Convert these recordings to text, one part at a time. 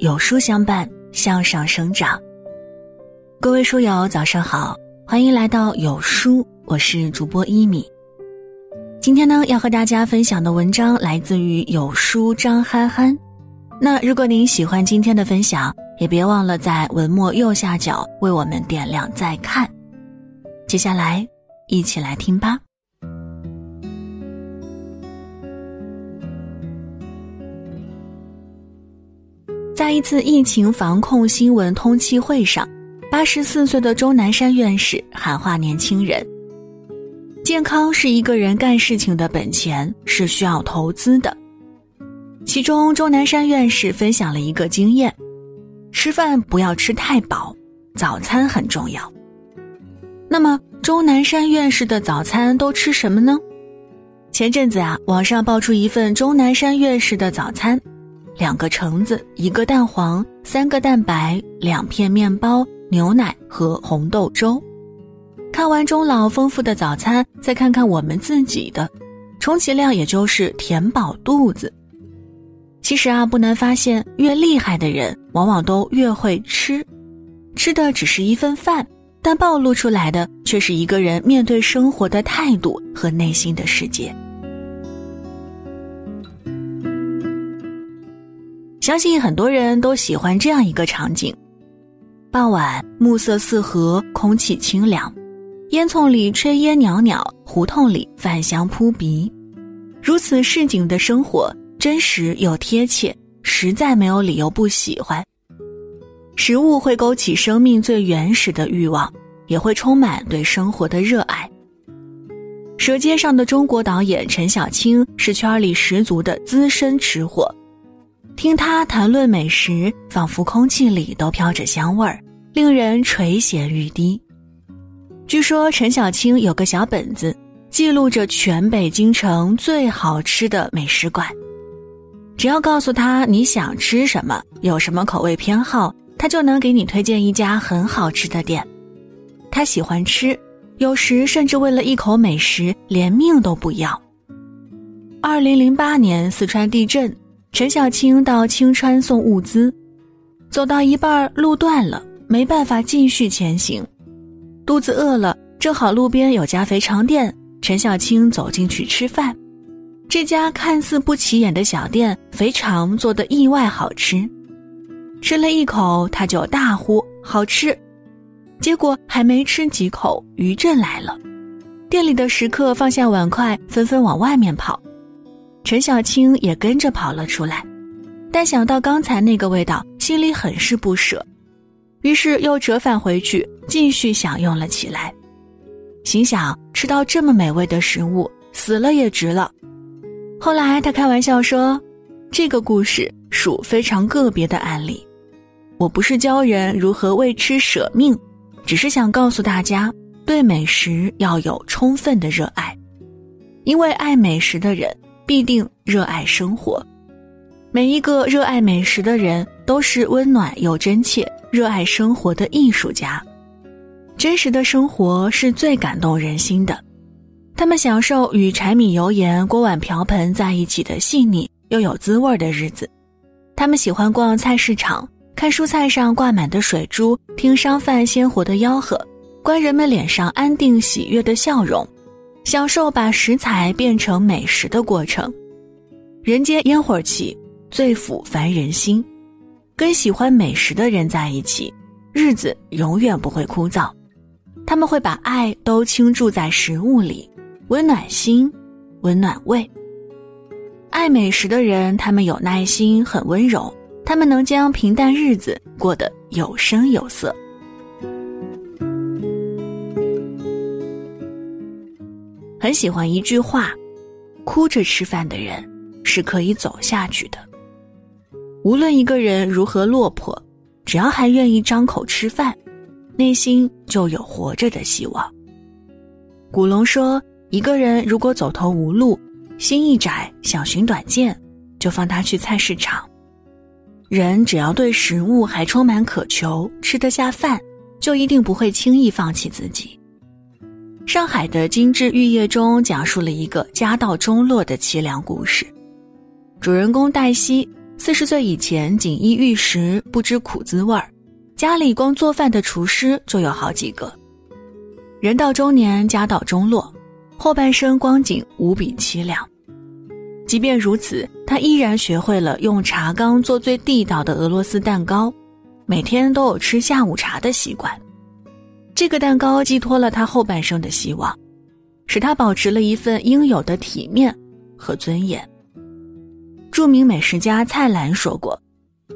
有书相伴，向上生长。各位书友，早上好，欢迎来到有书，我是主播一米。今天呢，要和大家分享的文章来自于有书张憨憨。那如果您喜欢今天的分享，也别忘了在文末右下角为我们点亮再看。接下来，一起来听吧。在一次疫情防控新闻通气会上，八十四岁的钟南山院士喊话年轻人：“健康是一个人干事情的本钱，是需要投资的。”其中，钟南山院士分享了一个经验：吃饭不要吃太饱，早餐很重要。那么，钟南山院士的早餐都吃什么呢？前阵子啊，网上爆出一份钟南山院士的早餐。两个橙子，一个蛋黄，三个蛋白，两片面包，牛奶和红豆粥。看完钟老丰富的早餐，再看看我们自己的，充其量也就是填饱肚子。其实啊，不难发现，越厉害的人往往都越会吃，吃的只是一份饭，但暴露出来的却是一个人面对生活的态度和内心的世界。相信很多人都喜欢这样一个场景：傍晚，暮色四合，空气清凉，烟囱里炊烟袅袅，胡同里饭香扑鼻。如此市井的生活，真实又贴切，实在没有理由不喜欢。食物会勾起生命最原始的欲望，也会充满对生活的热爱。《舌尖上的中国》导演陈小青是圈里十足的资深吃货。听他谈论美食，仿佛空气里都飘着香味儿，令人垂涎欲滴。据说陈小青有个小本子，记录着全北京城最好吃的美食馆。只要告诉他你想吃什么，有什么口味偏好，他就能给你推荐一家很好吃的店。他喜欢吃，有时甚至为了一口美食连命都不要。二零零八年四川地震。陈小青到青川送物资，走到一半路断了，没办法继续前行，肚子饿了，正好路边有家肥肠店，陈小青走进去吃饭。这家看似不起眼的小店，肥肠做的意外好吃，吃了一口他就大呼好吃，结果还没吃几口，余震来了，店里的食客放下碗筷，纷纷往外面跑。陈小青也跟着跑了出来，但想到刚才那个味道，心里很是不舍，于是又折返回去继续享用了起来，心想吃到这么美味的食物，死了也值了。后来他开玩笑说：“这个故事属非常个别的案例，我不是教人如何为吃舍命，只是想告诉大家，对美食要有充分的热爱，因为爱美食的人。”必定热爱生活，每一个热爱美食的人都是温暖又真切、热爱生活的艺术家。真实的生活是最感动人心的，他们享受与柴米油盐、锅碗瓢盆在一起的细腻又有滋味的日子。他们喜欢逛菜市场，看蔬菜上挂满的水珠，听商贩鲜活的吆喝，观人们脸上安定喜悦的笑容。享受把食材变成美食的过程，人间烟火气最抚凡人心。跟喜欢美食的人在一起，日子永远不会枯燥。他们会把爱都倾注在食物里，温暖心，温暖胃。爱美食的人，他们有耐心，很温柔，他们能将平淡日子过得有声有色。很喜欢一句话：“哭着吃饭的人是可以走下去的。无论一个人如何落魄，只要还愿意张口吃饭，内心就有活着的希望。”古龙说：“一个人如果走投无路，心一窄，想寻短见，就放他去菜市场。人只要对食物还充满渴求，吃得下饭，就一定不会轻易放弃自己。”上海的金枝玉叶中讲述了一个家道中落的凄凉故事。主人公黛西四十岁以前锦衣玉食，不知苦滋味儿，家里光做饭的厨师就有好几个。人到中年，家道中落，后半生光景无比凄凉。即便如此，他依然学会了用茶缸做最地道的俄罗斯蛋糕，每天都有吃下午茶的习惯。这个蛋糕寄托了他后半生的希望，使他保持了一份应有的体面和尊严。著名美食家蔡澜说过：“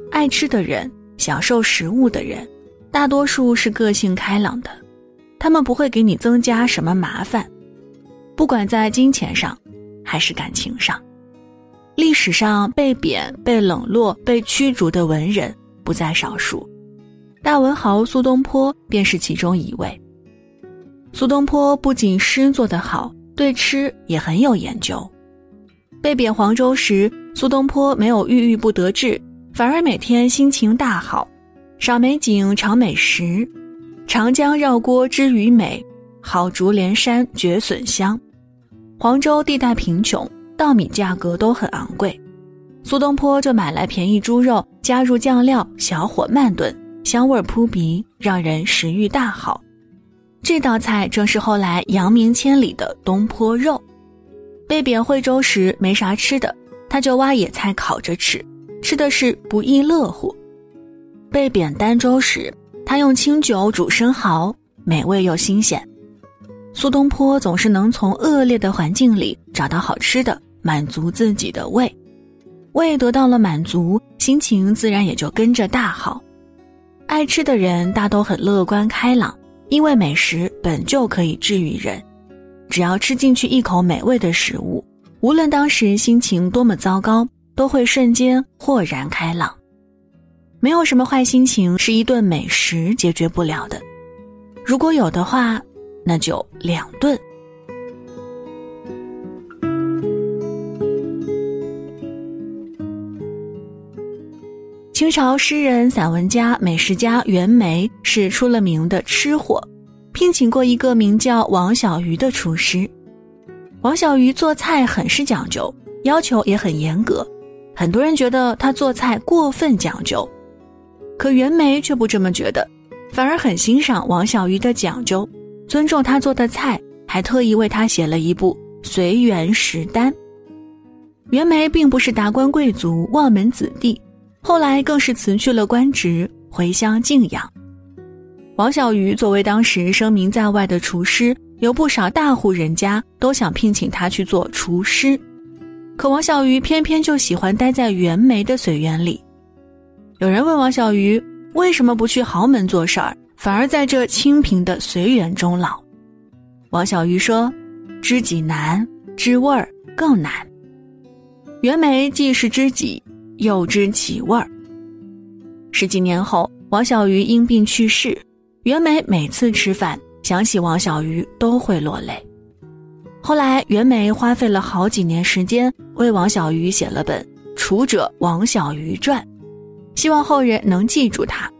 爱吃的人，享受食物的人，大多数是个性开朗的，他们不会给你增加什么麻烦，不管在金钱上，还是感情上。”历史上被贬、被冷落、被驱逐的文人不在少数，大文豪苏东坡便是其中一位。苏东坡不仅诗做得好，对吃也很有研究。被贬黄州时，苏东坡没有郁郁不得志，反而每天心情大好，赏美景、尝美食。长江绕郭知鱼美，好竹连山绝笋香。黄州地带贫穷。稻米价格都很昂贵，苏东坡就买来便宜猪肉，加入酱料，小火慢炖，香味扑鼻，让人食欲大好。这道菜正是后来扬名千里的东坡肉。被贬惠州时没啥吃的，他就挖野菜烤着吃，吃的是不亦乐乎。被贬儋州时，他用清酒煮生蚝，美味又新鲜。苏东坡总是能从恶劣的环境里找到好吃的。满足自己的胃，胃得到了满足，心情自然也就跟着大好。爱吃的人大都很乐观开朗，因为美食本就可以治愈人。只要吃进去一口美味的食物，无论当时心情多么糟糕，都会瞬间豁然开朗。没有什么坏心情是一顿美食解决不了的，如果有的话，那就两顿。清朝诗人、散文家、美食家袁枚是出了名的吃货，聘请过一个名叫王小鱼的厨师。王小鱼做菜很是讲究，要求也很严格，很多人觉得他做菜过分讲究，可袁枚却不这么觉得，反而很欣赏王小鱼的讲究，尊重他做的菜，还特意为他写了一部《随园食单》。袁枚并不是达官贵族、望门子弟。后来更是辞去了官职，回乡静养。王小鱼作为当时声名在外的厨师，有不少大户人家都想聘请他去做厨师，可王小鱼偏偏就喜欢待在袁枚的随园里。有人问王小鱼为什么不去豪门做事儿，反而在这清贫的随园终老？王小鱼说：“知己难，知味儿更难。袁枚既是知己。”又知其味儿。十几年后，王小鱼因病去世，袁枚每次吃饭想起王小鱼都会落泪。后来，袁枚花费了好几年时间为王小鱼写了本《厨者王小鱼传》，希望后人能记住他。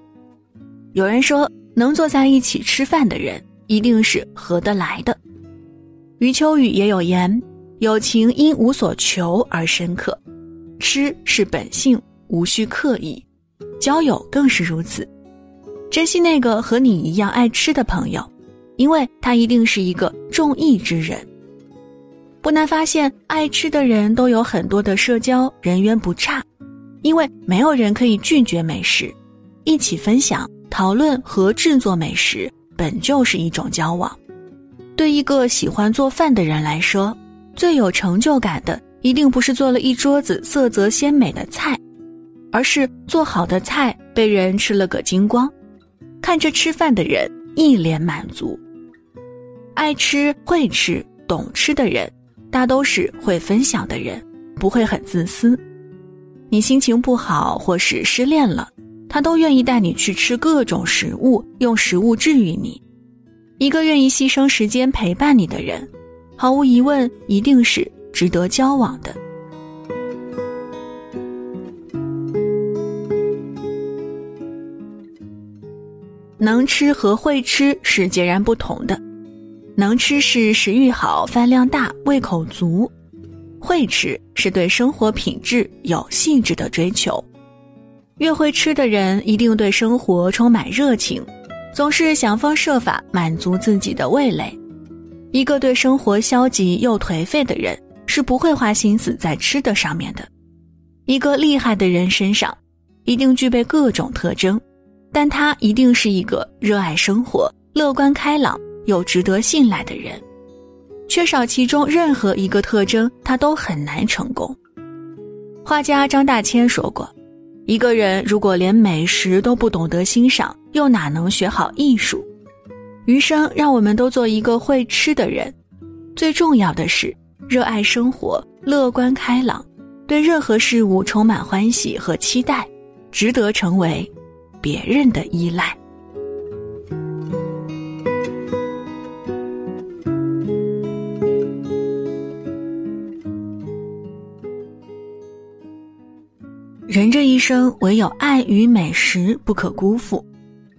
有人说，能坐在一起吃饭的人一定是合得来的。余秋雨也有言：“友情因无所求而深刻。”吃是本性，无需刻意；交友更是如此。珍惜那个和你一样爱吃的朋友，因为他一定是一个重义之人。不难发现，爱吃的人都有很多的社交，人缘不差。因为没有人可以拒绝美食，一起分享、讨论和制作美食，本就是一种交往。对一个喜欢做饭的人来说，最有成就感的。一定不是做了一桌子色泽鲜美的菜，而是做好的菜被人吃了个精光，看着吃饭的人一脸满足。爱吃、会吃、懂吃的人，大都是会分享的人，不会很自私。你心情不好或是失恋了，他都愿意带你去吃各种食物，用食物治愈你。一个愿意牺牲时间陪伴你的人，毫无疑问一定是。值得交往的，能吃和会吃是截然不同的。能吃是食欲好、饭量大、胃口足；会吃是对生活品质有细致的追求。越会吃的人，一定对生活充满热情，总是想方设法满足自己的味蕾。一个对生活消极又颓废的人，是不会花心思在吃的上面的。一个厉害的人身上，一定具备各种特征，但他一定是一个热爱生活、乐观开朗又值得信赖的人。缺少其中任何一个特征，他都很难成功。画家张大千说过。一个人如果连美食都不懂得欣赏，又哪能学好艺术？余生让我们都做一个会吃的人。最重要的是，热爱生活，乐观开朗，对任何事物充满欢喜和期待，值得成为别人的依赖。人这一生，唯有爱与美食不可辜负。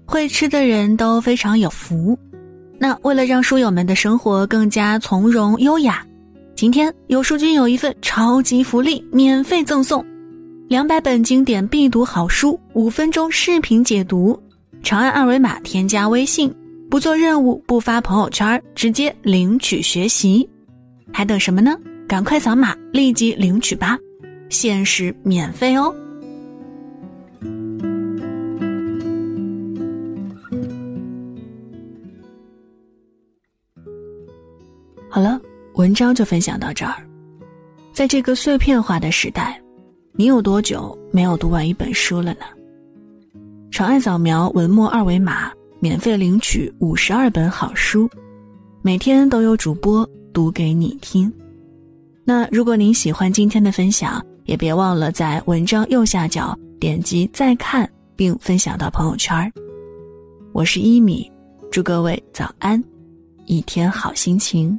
会吃的人都非常有福。那为了让书友们的生活更加从容优雅，今天有书君有一份超级福利，免费赠送两百本经典必读好书，五分钟视频解读。长按二维码添加微信，不做任务，不发朋友圈，直接领取学习。还等什么呢？赶快扫码，立即领取吧！限时免费哦。好了，文章就分享到这儿。在这个碎片化的时代，你有多久没有读完一本书了呢？长按扫描文末二维码，免费领取五十二本好书，每天都有主播读给你听。那如果您喜欢今天的分享，也别忘了在文章右下角点击再看，并分享到朋友圈。我是一米，祝各位早安，一天好心情。